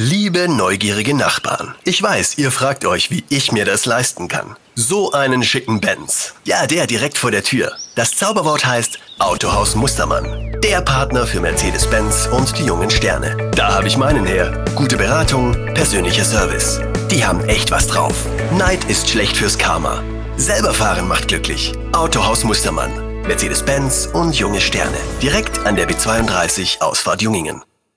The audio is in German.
Liebe neugierige Nachbarn, ich weiß, ihr fragt euch, wie ich mir das leisten kann. So einen schicken Benz. Ja, der direkt vor der Tür. Das Zauberwort heißt Autohaus Mustermann. Der Partner für Mercedes-Benz und die jungen Sterne. Da habe ich meinen her. Gute Beratung, persönlicher Service. Die haben echt was drauf. Neid ist schlecht fürs Karma. Selber fahren macht glücklich. Autohaus Mustermann. Mercedes-Benz und junge Sterne. Direkt an der B32 Ausfahrt Jungingen.